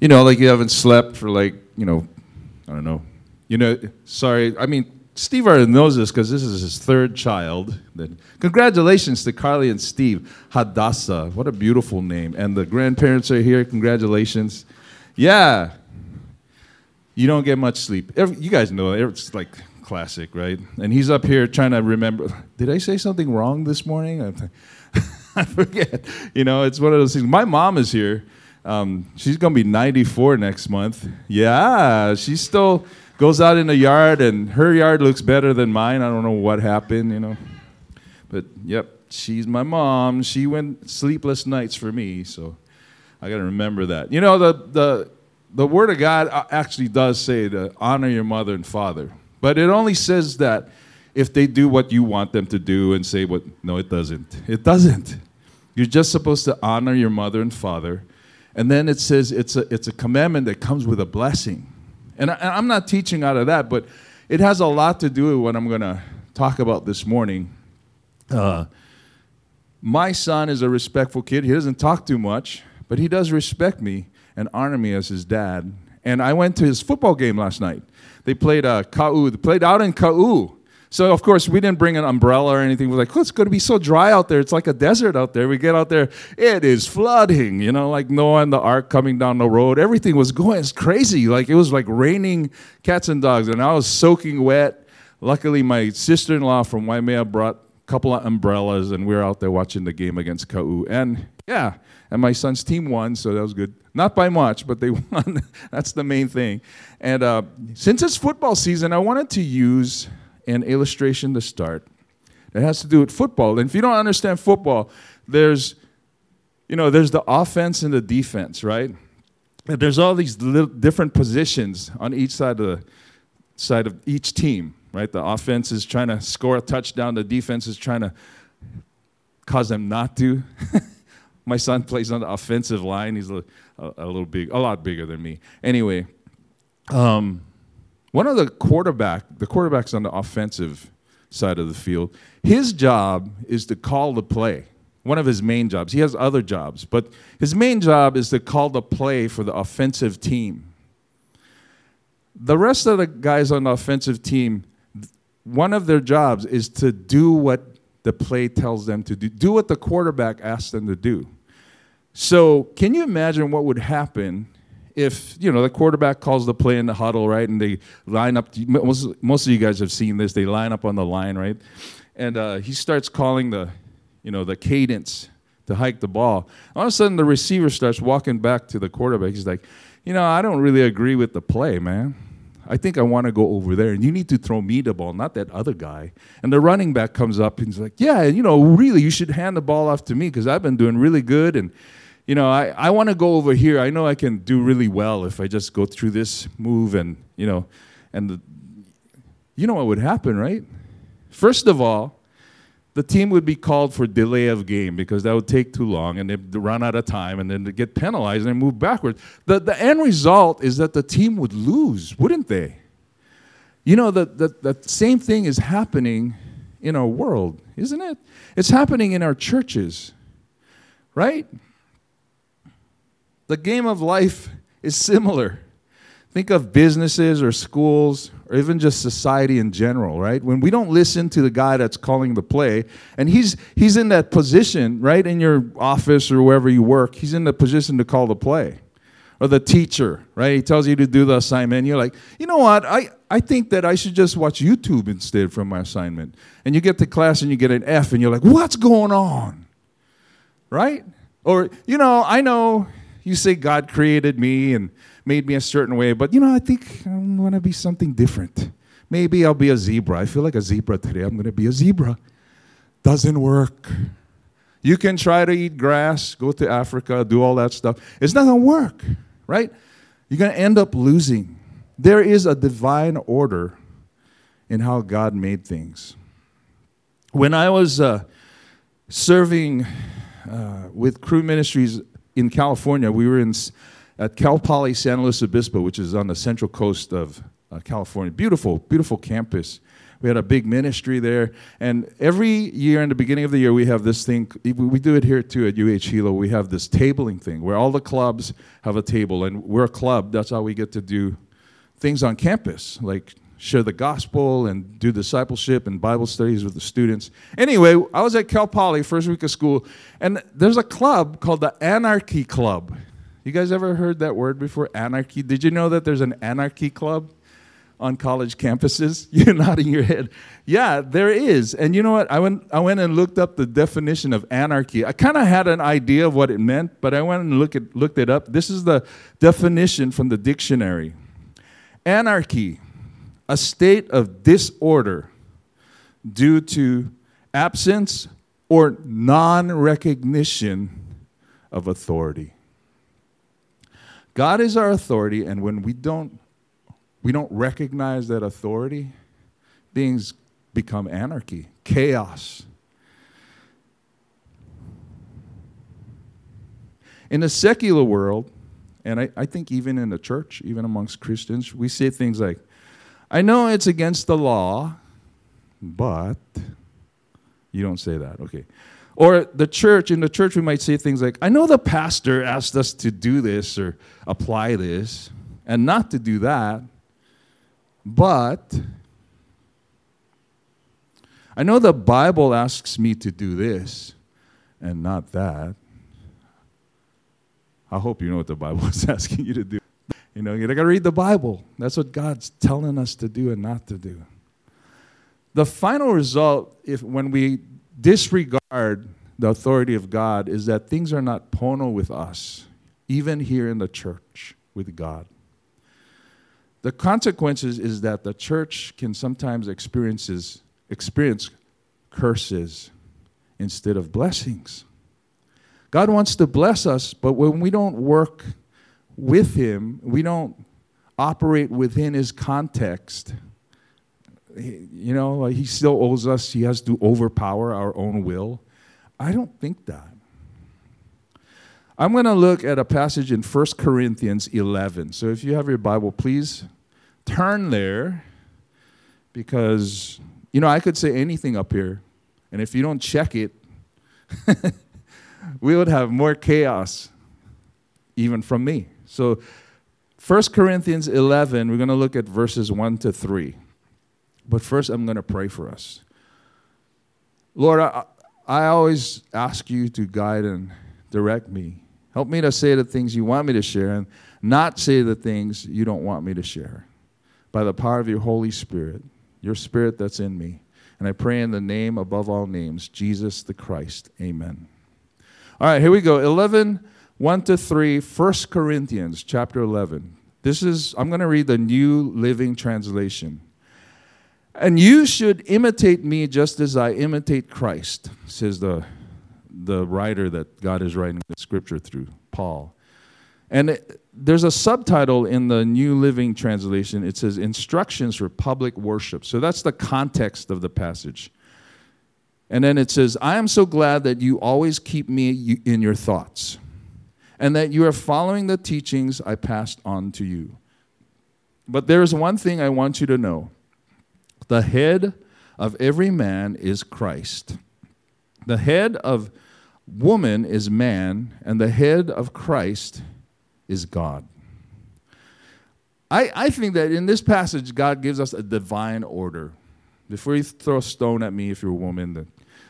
you know, like you haven't slept for like, you know, I don't know. You know, sorry. I mean, Steve already knows this because this is his third child. Then, congratulations to Carly and Steve Hadassah. What a beautiful name. And the grandparents are here. Congratulations. Yeah. You don't get much sleep. You guys know. It's like classic, right? And he's up here trying to remember. Did I say something wrong this morning? I forget. You know, it's one of those things. My mom is here. Um, she's gonna be 94 next month. Yeah, she still goes out in the yard, and her yard looks better than mine. I don't know what happened, you know. But yep, she's my mom. She went sleepless nights for me, so I got to remember that. You know, the the the Word of God actually does say to honor your mother and father, but it only says that if they do what you want them to do and say what. No, it doesn't. It doesn't. You're just supposed to honor your mother and father and then it says it's a, it's a commandment that comes with a blessing. And, I, am not teaching out of that, but it has a lot to do with what I'm going to talk about this morning. Uh, my son is a respectful kid. He doesn't talk too much, but he does respect me and honor me as his dad. And I went to his football game last night. They played uh, Ka'u. They played out in Ka'u. So of course we didn't bring an umbrella or anything. We're like, oh, it's going to be so dry out there. It's like a desert out there. We get out there, it is flooding. You know, like Noah and the ark coming down the road. Everything was going. It's crazy. Like it was like raining cats and dogs, and I was soaking wet. Luckily, my sister-in-law from Waimea brought a couple of umbrellas, and we were out there watching the game against Ka'u. And yeah, and my son's team won, so that was good. Not by much, but they won. That's the main thing. And uh, since it's football season, I wanted to use an illustration to start that has to do with football. And if you don't understand football, there's, you know, there's the offense and the defense, right? And there's all these different positions on each side of the side of each team, right? The offense is trying to score a touchdown. The defense is trying to cause them not to. My son plays on the offensive line. He's a, a, a, little big, a lot bigger than me. Anyway, um, one of the quarterback, the quarterback's on the offensive side of the field. His job is to call the play. One of his main jobs. He has other jobs, but his main job is to call the play for the offensive team. The rest of the guys on the offensive team, one of their jobs is to do what the play tells them to do, do what the quarterback asks them to do. So, can you imagine what would happen if you know the quarterback calls the play in the huddle, right, and they line up. Most, most of you guys have seen this. They line up on the line, right, and uh, he starts calling the, you know, the cadence to hike the ball. All of a sudden, the receiver starts walking back to the quarterback. He's like, you know, I don't really agree with the play, man. I think I want to go over there, and you need to throw me the ball, not that other guy. And the running back comes up and he's like, yeah, you know, really, you should hand the ball off to me because I've been doing really good and you know, I, I want to go over here. I know I can do really well if I just go through this move and, you know, and the, you know what would happen, right? First of all, the team would be called for delay of game because that would take too long and they'd run out of time and then they get penalized and move backwards. The, the end result is that the team would lose, wouldn't they? You know, the, the, the same thing is happening in our world, isn't it? It's happening in our churches, right? The game of life is similar. Think of businesses or schools or even just society in general, right? When we don't listen to the guy that's calling the play, and he's he's in that position, right, in your office or wherever you work, he's in the position to call the play. Or the teacher, right? He tells you to do the assignment. and You're like, you know what? I, I think that I should just watch YouTube instead from my assignment. And you get to class and you get an F, and you're like, what's going on? Right? Or, you know, I know you say God created me and made me a certain way, but you know, I think I want to be something different. Maybe I'll be a zebra. I feel like a zebra today. I'm going to be a zebra. Doesn't work. You can try to eat grass, go to Africa, do all that stuff. It's not going to work, right? You're going to end up losing. There is a divine order in how God made things. When I was uh, serving uh, with Cru Ministries in California, we were in at Cal Poly San Luis Obispo, which is on the central coast of uh, California. Beautiful, beautiful campus. We had a big ministry there. And every year, in the beginning of the year, we have this thing. We do it here too at UH Hilo. We have this tabling thing where all the clubs have a table. And we're a club. That's how we get to do things on campus, like share the gospel and do discipleship and Bible studies with the students. Anyway, I was at Cal Poly first week of school, and there's a club called the Anarchy Club. You guys ever heard that word before? Anarchy. Did you know that there's an anarchy club on college campuses? You're nodding your head. Yeah, there is. And you know what? I went, I went and looked up the definition of anarchy. I kind of had an idea of what it meant, but I went and look at, looked it up. This is the definition from the dictionary Anarchy, a state of disorder due to absence or non recognition of authority. God is our authority, and when we don't, we don't recognize that authority, things become anarchy, chaos. In the secular world, and I, I think even in the church, even amongst Christians, we say things like, I know it's against the law, but you don't say that, okay. Or the church, in the church, we might say things like, I know the pastor asked us to do this or apply this and not to do that, but I know the Bible asks me to do this and not that. I hope you know what the Bible is asking you to do. You know, you gotta read the Bible. That's what God's telling us to do and not to do. The final result, if when we disregard the authority of God is that things are not pono with us, even here in the church with God. The consequences is that the church can sometimes experiences, experience curses instead of blessings. God wants to bless us, but when we don't work with Him, we don't operate within His context, you know, he still owes us, he has to overpower our own will. I don't think that. I'm going to look at a passage in 1 Corinthians 11. So if you have your Bible, please turn there because, you know, I could say anything up here. And if you don't check it, we would have more chaos even from me. So 1 Corinthians 11, we're going to look at verses 1 to 3. But first, I'm going to pray for us. Lord, I, I always ask you to guide and direct me. Help me to say the things you want me to share and not say the things you don't want me to share. By the power of your Holy Spirit, your Spirit that's in me. And I pray in the name above all names, Jesus the Christ. Amen. All right, here we go. 11, 1 to 3, 1 Corinthians chapter 11. This is, I'm going to read the New Living Translation. And you should imitate me just as I imitate Christ, says the, the writer that God is writing the scripture through, Paul. And it, there's a subtitle in the New Living Translation. It says Instructions for Public Worship. So that's the context of the passage. And then it says, I am so glad that you always keep me in your thoughts and that you are following the teachings I passed on to you. But there is one thing I want you to know the head of every man is Christ. The head of woman is man, and the head of Christ is God. I, I think that in this passage, God gives us a divine order. Before you throw a stone at me if you're a woman, then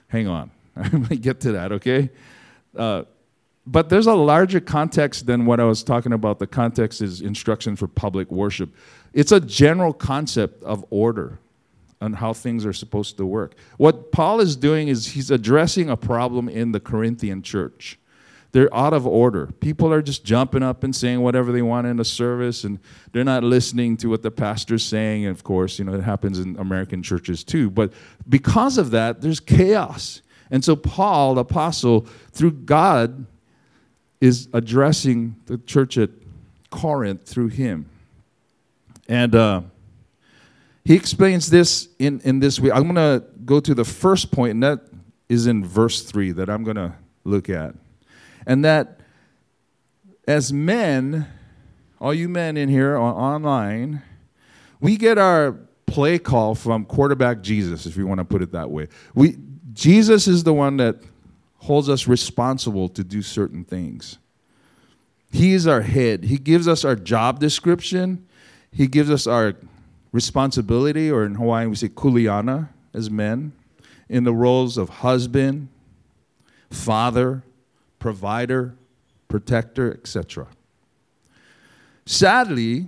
hang on. Going to get to that, okay? Uh, but there's a larger context than what I was talking about. The context is instruction for public worship. It's a general concept of order on how things are supposed to work. What Paul is doing is he's addressing a problem in the Corinthian church. They're out of order. People are just jumping up and saying whatever they want in the service, and they're not listening to what the pastor's saying. And of course, you know, it happens in American churches too. But because of that, there's chaos. And so, Paul, the apostle, through God, is addressing the church at Corinth through him. And, uh, he explains this in, in this way. I'm going to go to the first point, and that is in verse 3 that I'm going to look at. And that as men, all you men in here online, we get our play call from quarterback Jesus, if you want to put it that way. We, Jesus is the one that holds us responsible to do certain things. He is our head. He gives us our job description. He gives us our responsibility, or in Hawaiian we say kuleana as men, in the roles of husband, father, provider, protector, etc. Sadly,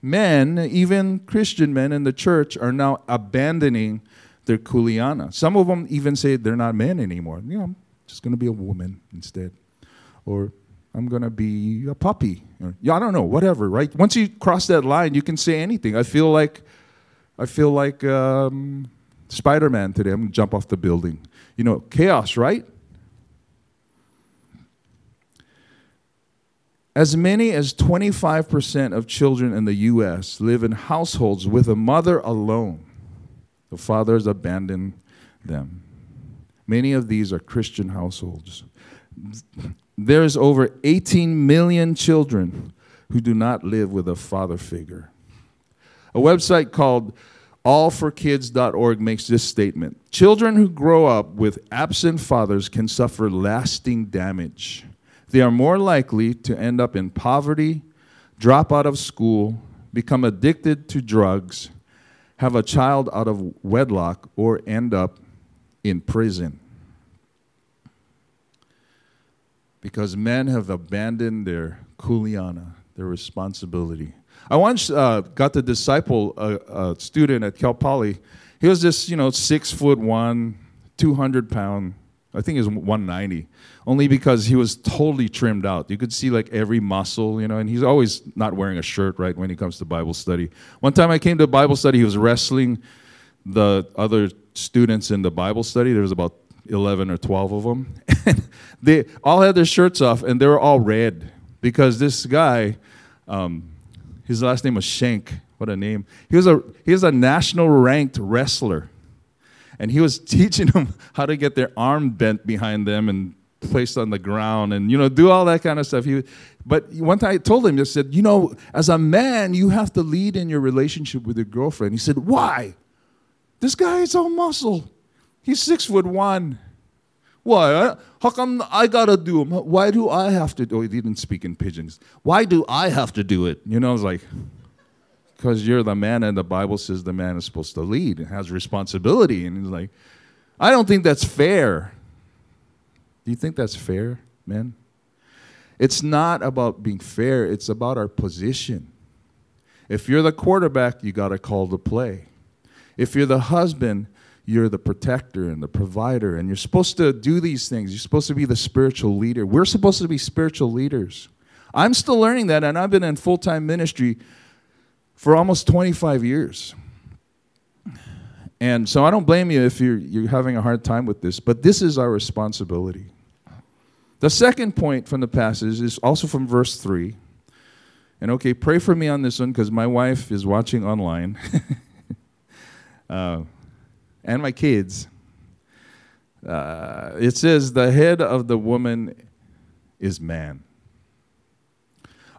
men, even Christian men in the church, are now abandoning their kuleana. Some of them even say they're not men anymore. You know, just going to be a woman instead. Or I'm going to be a puppy. Or, yeah, I don't know, whatever, right? Once you cross that line, you can say anything. I feel like, I feel like um, Spider-Man today. I'm going to jump off the building. You know, chaos, right? As many as 25% of children in the U.S. live in households with a mother alone. The fathers abandon them. Many of these are Christian households. There's over 18 million children who do not live with a father figure. A website called allforkids.org makes this statement Children who grow up with absent fathers can suffer lasting damage they are more likely to end up in poverty, drop out of school, become addicted to drugs, have a child out of wedlock, or end up in prison. Because men have abandoned their kuleana, their responsibility. I once uh, got to disciple a, a student at Cal Poly. He was just, you know, six foot one, 200 pound I think it was 190, only because he was totally trimmed out. You could see like every muscle, you know, and he's always not wearing a shirt, right, when he comes to Bible study. One time I came to Bible study, he was wrestling the other students in the Bible study. There was about 11 or 12 of them. And they all had their shirts off and they were all red because this guy, um, his last name was Shank. What a name. He was a, he was a national ranked wrestler and he was teaching them how to get their arm bent behind them and placed on the ground and you know do all that kind of stuff he but one time i told him i said you know as a man you have to lead in your relationship with your girlfriend he said why this guy is all muscle. He's six foot one. Why? How come i gotta do him? Why do i have to do oh, he didn't speak in pigeons why do i have to do it? You know i was like because you're the man and the bible says the man is supposed to lead and has responsibility. And he's like i don't think that's fair. Do you think that's fair man? It's not about being fair. It's about our position. If you're the quarterback you got to call the play if you're the husband you're the protector and the provider and you're supposed to do these things you're supposed to be the spiritual leader we're supposed to be spiritual leaders i'm still learning that and i've been in full-time ministry for almost 25 years. And so I don't blame you if you're, you're having a hard time with this, but this is our responsibility. The second point from the passage is also from verse 3. And okay, pray for me on this one because my wife is watching online uh, and my kids. Uh, it says, The head of the woman is man.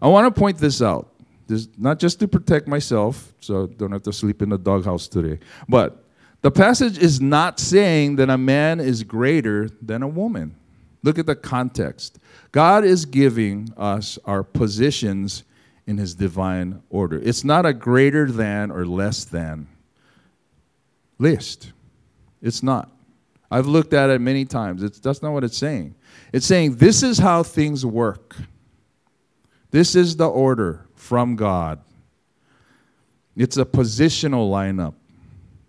I want to point this out. This, not just to protect myself, so I don't have to sleep in the doghouse today, but the passage is not saying that a man is greater than a woman. Look at the context. God is giving us our positions in his divine order. It's not a greater than or less than list. It's not. I've looked at it many times. It's, that's not what it's saying. It's saying this is how things work. This is the order from God. It's a positional lineup.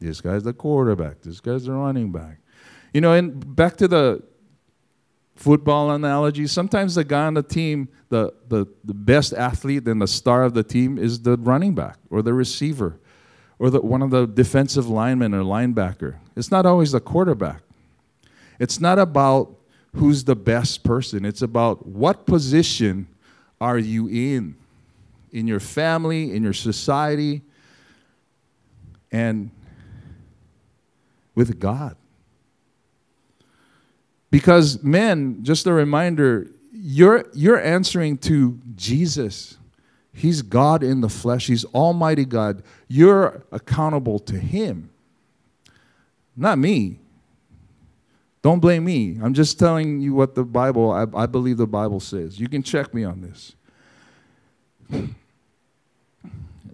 This guy's the quarterback. This guy's the running back. You know, and back to the football analogy, sometimes the guy on the team, the, the, the best athlete and the star of the team is the running back or the receiver or the, one of the defensive linemen or linebacker. It's not always the quarterback. It's not about who's the best person. It's about what position are you in? in your family, in your society, and with God. Because men, just a reminder, you're, you're answering to Jesus. He's God in the flesh, He's Almighty God. You're accountable to Him, not me. Don't blame me. I'm just telling you what the Bible, I, I believe the Bible says. You can check me on this.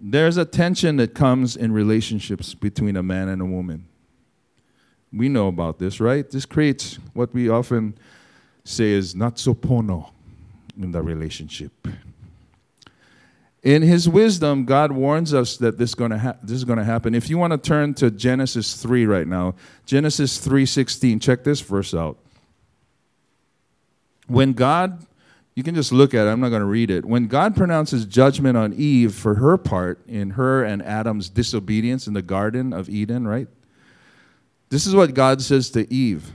There's a tension that comes in relationships between a man and a woman. We know about this, right? This creates what we often say is not so pono in the relationship. In his wisdom, God warns us that this, gonna ha- this is going to happen. If you want to turn to Genesis 3 right now, Genesis 3:16, check this verse out. When God, you can just look at it, I'm not going to read it. When God pronounces judgment on Eve for her part in her and Adam's disobedience in the garden of Eden, right? This is what God says to Eve.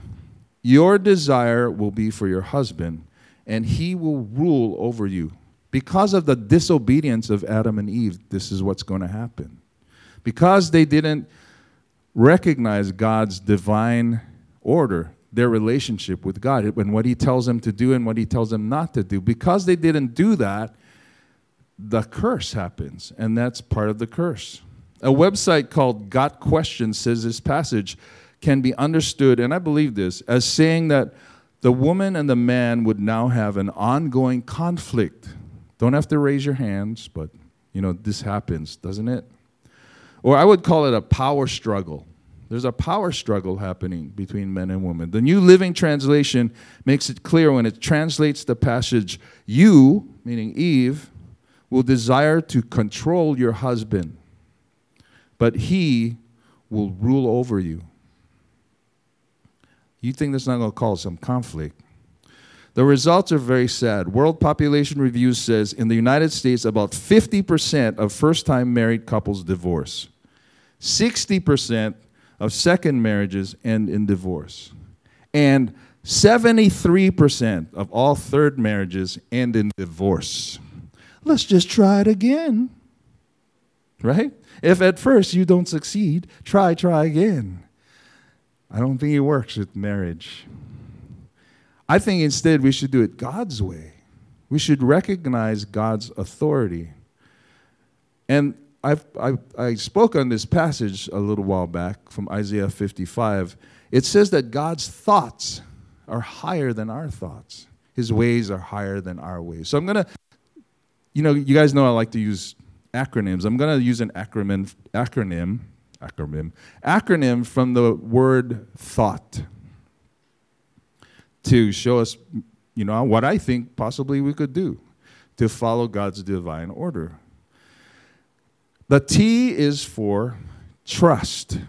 Your desire will be for your husband, and he will rule over you. Because of the disobedience of Adam and Eve, this is what's going to happen. Because they didn't recognize God's divine order, their relationship with God, and what He tells them to do and what He tells them not to do. Because they didn't do that, the curse happens, and that's part of the curse. A website called Got Questions says this passage can be understood, and I believe this, as saying that the woman and the man would now have an ongoing conflict don't have to raise your hands, but you know, this happens, doesn't it? Or I would call it a power struggle. There's a power struggle happening between men and women. The New Living Translation makes it clear when it translates the passage, you, meaning Eve, will desire to control your husband, but he will rule over you. You think that's not going to cause some conflict? The results are very sad. World Population Review says in the United States, about 50% of first time married couples divorce, 60% of second marriages end in divorce, and 73% of all third marriages end in divorce. Let's just try it again. Right? If at first you don't succeed, try, try again. I don't think it works with marriage. I think instead we should do it God's way. We should recognize God's authority. And I've, I, I spoke on this passage a little while back from Isaiah 55. It says that God's thoughts are higher than our thoughts, His ways are higher than our ways. So I'm going to, you know, you guys know I like to use acronyms. I'm going to use an acronym, acronym, acronym, acronym from the word thought to show us, you know, what I think possibly we could do to follow God's divine order. The T is for trust.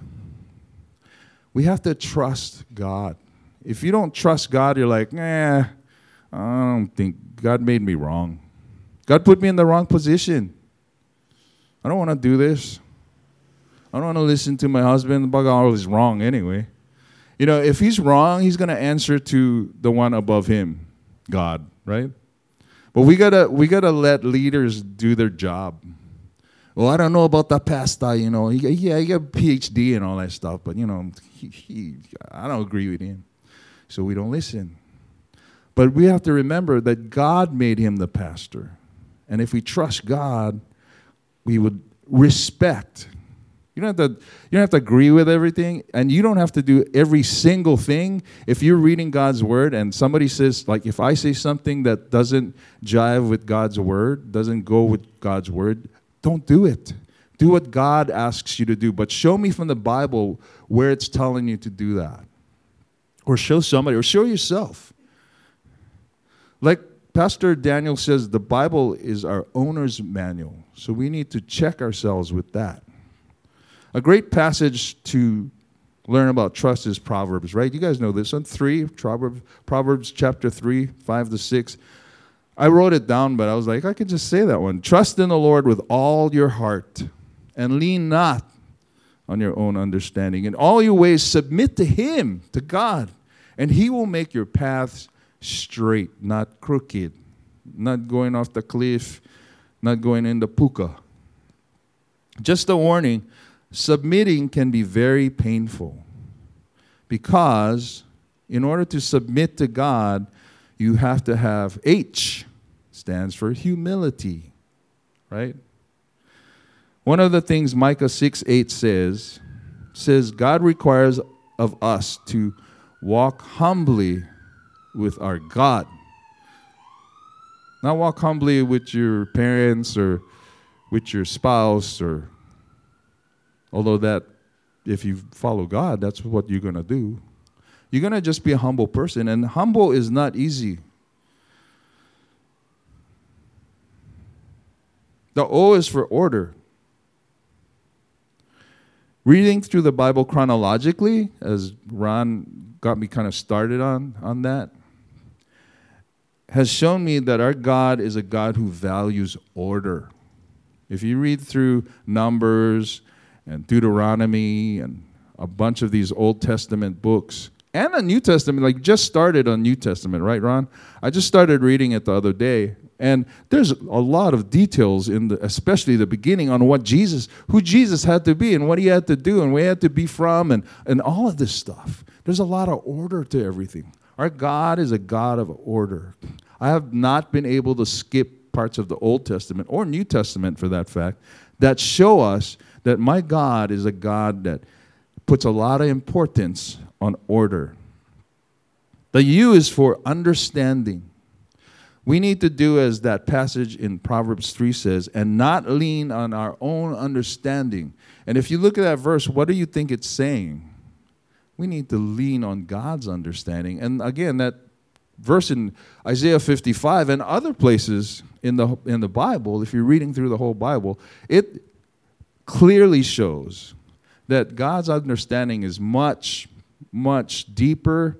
We have to trust God. If you don't trust God, you're like, nah, I don't think God made me wrong. God put me in the wrong position. I don't want to do this. I don't want to listen to my husband. Bug all is wrong anyway. You know, if he's wrong, he's going to answer to the one above him, God, right? But we gotta we gotta let leaders do their job. Well, I don't know about the pastor, you know. He, yeah, he got a PhD and all that stuff, but you know, he, he, I don't agree with him, so we don't listen. But we have to remember that God made him the pastor, and if we trust God, we would respect you don't have to you don't have to agree with everything and you don't have to do every single thing. If you're reading God's word and somebody says like if I say something that doesn't jive with God's word, doesn't go with God's word, don't do it. Do what God asks you to do, but show me from the Bible where it's telling you to do that. Or show somebody or show yourself. Like Pastor Daniel says the Bible is our owner's manual. So we need to check ourselves with that. A great passage to learn about trust is Proverbs, right? You guys know this one. Three, Proverbs, Proverbs chapter 3, 5 to 6. I wrote it down, but I was like, I could just say that one. Trust in the Lord with all your heart and lean not on your own understanding. In all your ways, submit to Him, to God, and He will make your paths straight, not crooked, not going off the cliff, not going into puka. Just a warning submitting can be very painful because in order to submit to God, you have to have H stands for humility. right? One of the things Micah 6 8 says, says God requires of us to walk humbly with our God. Not walk humbly with your parents or with your spouse or although that if you follow God, that's what you're going to do. You're going to just be a humble person and humble is not easy. The O is for order. Reading through the Bible chronologically, as Ron got me kind of started on, on that, has shown me that our God is a God who values order. If you read through Numbers and Deuteronomy and a bunch of these Old Testament books, and the New Testament, like just started on New Testament, right, Ron? I just started reading it the other day, and there's a lot of details in the, especially the beginning, on what Jesus, who Jesus had to be, and what he had to do, and where he had to be from, and and all of this stuff. There's a lot of order to everything. Our God is a God of order. I have not been able to skip parts of the Old Testament or New Testament, for that fact, that show us that my God is a God that puts a lot of importance on order. The U is for understanding. We need to do as that passage in Proverbs 3 says, and not lean on our own understanding. And if you look at that verse, what do you think it's saying? We need to lean on God's understanding. And again, that verse in Isaiah 55 and other places in the, in the Bible, if you're reading through the whole Bible, it clearly shows that God's understanding is much, much deeper,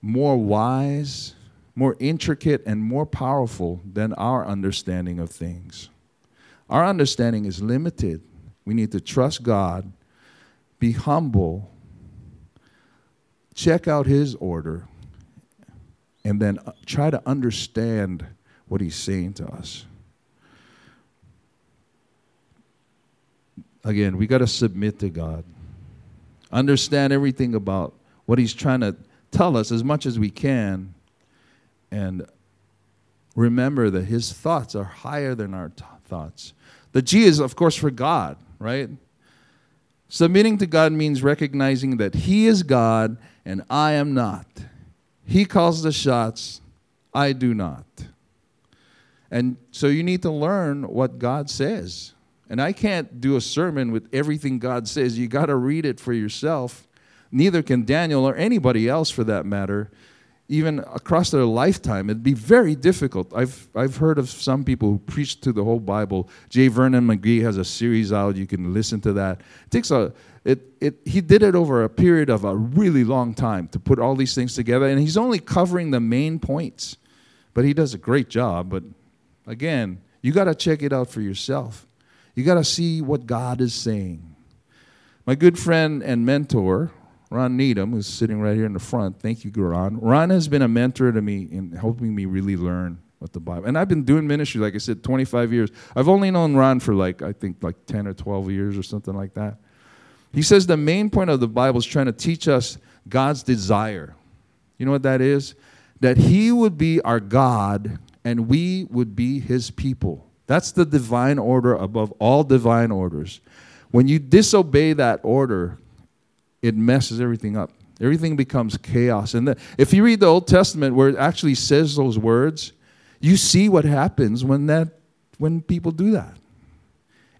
more wise, more intricate, and more powerful than our understanding of things. Our understanding is limited. We need to trust God, be humble, check out His order, and then uh, try to understand what He's saying to us. Again, we got to submit to God. Understand everything about what He's trying to tell us as much as we can. And remember that His thoughts are higher than our t- thoughts. The G is, of course, for God, right? Submitting to God means recognizing that He is God and I am not. He calls the shots, I do not. And so you need to learn what God says. And I can't do a sermon with everything God says. You got to read it for yourself. Neither can Daniel or anybody else for that matter, even across their lifetime. It'd be very difficult. I've, I've heard of some people who preach to the whole Bible. J. Vernon McGee has a series out. You can listen to that. It takes a, it, it, he did it over a period of a really long time to put all these things together. And he's only covering the main points. But he does a great job. But again, you got to check it out for yourself. You got to see what God is saying. My good friend and mentor, Ron Needham, who's sitting right here in the front, thank you, Ron. Ron has been a mentor to me in helping me really learn what the Bible. And I've been doing ministry, like I said, 25 years. I've only known Ron for like, I think, like 10 or 12 years or something like that. He says the main point of the Bible is trying to teach us God's desire. You know what that is? That He would be our God and we would be His people. That's the divine order above all divine orders. When you disobey that order, it messes everything up. Everything becomes chaos. And the, if you read the Old Testament where it actually says those words, you see what happens when that when people do that.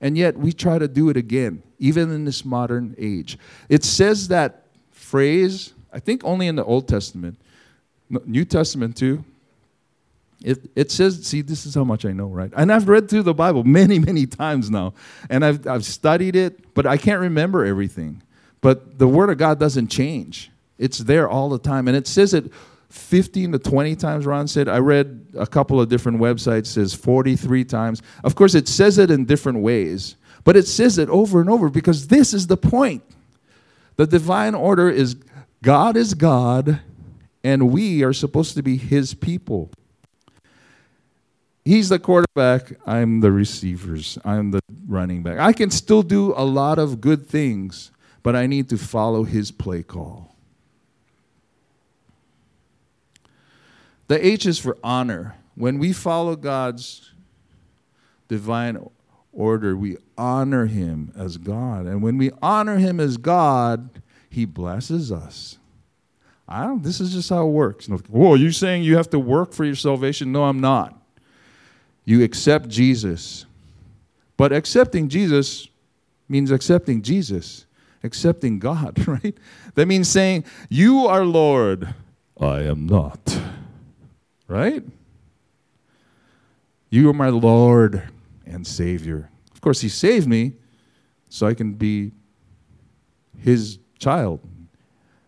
And yet we try to do it again, even in this modern age. It says that phrase, I think only in the Old Testament, New Testament too, it, it says, see, this is how much I know, right? And I've read through the Bible many, many times now. And I've, I've studied it, but I can't remember everything. But the Word of God doesn't change, it's there all the time. And it says it 15 to 20 times, Ron said. I read a couple of different websites, says 43 times. Of course, it says it in different ways, but it says it over and over because this is the point. The divine order is God is God, and we are supposed to be His people. He's the quarterback. I'm the receivers. I'm the running back. I can still do a lot of good things, but I need to follow his play call. The H is for honor. When we follow God's divine order, we honor him as God. And when we honor him as God, he blesses us. I don't, this is just how it works. Whoa, you're saying you have to work for your salvation? No, I'm not. You accept Jesus. But accepting Jesus means accepting Jesus, accepting God, right? That means saying, You are Lord, I am not. Right? You are my Lord and Savior. Of course, He saved me so I can be His child.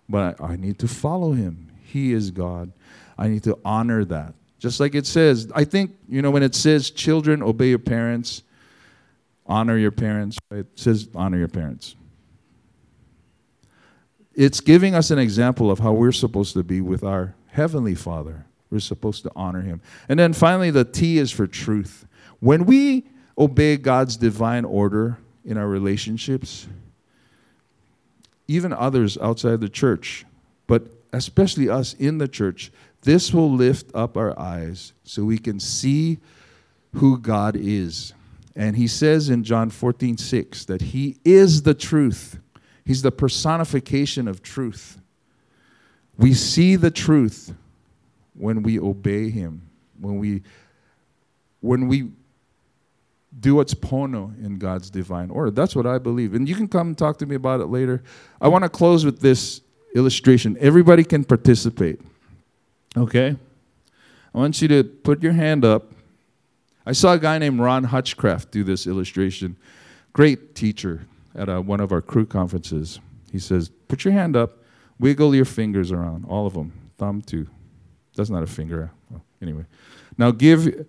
But I, need to follow Him. He is God. I need to honor that. Just like it says, I think, you know, when it says, children, obey your parents, honor your parents, it says, honor your parents. It's giving us an example of how we're supposed to be with our Heavenly Father. We're supposed to honor Him. And then finally, the T is for truth. When we obey God's divine order in our relationships, even others outside the church, but especially us in the church, this will lift up our eyes so we can see who God is. And he says in John 14, 6 that he is the truth. He's the personification of truth. We see the truth when we obey him, when we when we do what's pono in God's divine order. That's what I believe. And you can come talk to me about it later. I want to close with this illustration. Everybody can participate. Okay? I want you to put your hand up. I saw a guy named Ron Hutchcraft do this illustration. Great teacher at a, uh, one of our Cru conferences. He says, Put your hand up, wiggle your fingers around, all of them, thumb too. That's not a finger. Well, anyway. Now give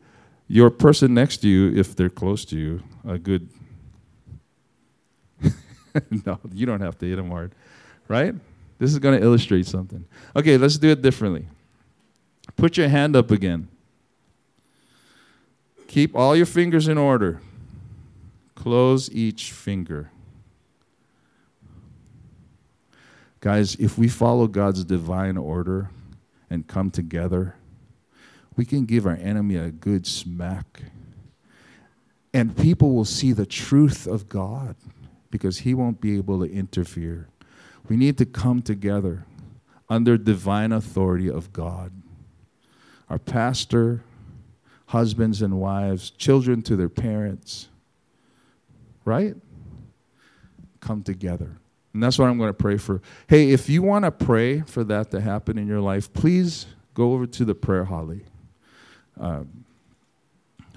your person next to you, if they're close to you, a good. no, you don't have to hit them hard, right? This is going to illustrate something. Okay, let's do it differently. Put your hand up again. Keep all your fingers in order. Close each finger. Guys, if we follow God's divine order and come together, we can give our enemy a good smack. And people will see the truth of God because he won't be able to interfere. We need to come together under divine authority of God. Our pastor, husbands and wives, children to their parents, right? Come together. And that's what I'm going to pray for. Hey, if you want to pray for that to happen in your life, please go over to the prayer holly. Um,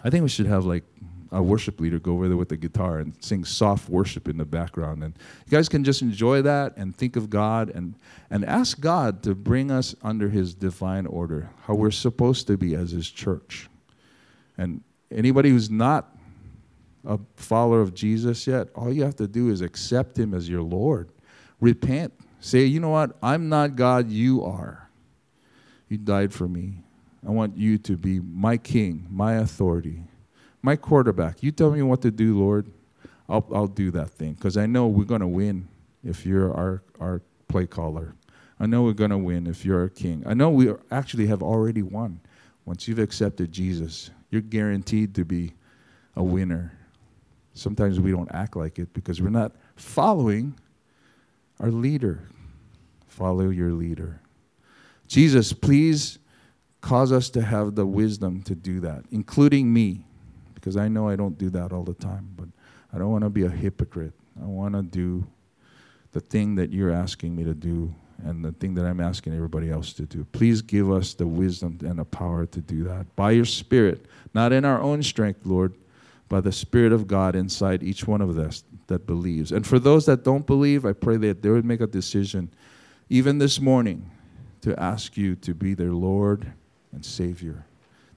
I think we should have like a worship leader go over there with the guitar and sing soft worship in the background. And you guys can just enjoy that and think of God and, and ask God to bring us under His divine order, how we're supposed to be as His church. And anybody who's not a follower of Jesus yet, all you have to do is accept Him as your Lord. Repent. Say, you know what? I'm not God, you are. You died for me. I want you to be my king, my authority my quarterback. You tell me what to do, Lord. I'll, I'll do that thing because I know we're going to win if you're our, our play caller. I know we're going to win if you're our king. I know we actually have already won. Once you've accepted Jesus, you're guaranteed to be a winner. Sometimes we don't act like it because we're not following our leader. Follow your leader. Jesus, please cause us to have the wisdom to do that, including me because I know I don't do that all the time, but I don't want to be a hypocrite. I want to do the thing that you're asking me to do and the thing that I'm asking everybody else to do. Please give us the wisdom and the power to do that by your Spirit, not in our own strength, Lord, by the Spirit of God inside each one of us that believes. And for those that don't believe, I pray that they would make a decision, even this morning, to ask you to be their Lord and Savior,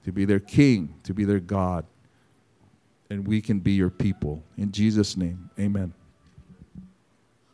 to be their King, to be their God and we can be your people. In Jesus' name, amen.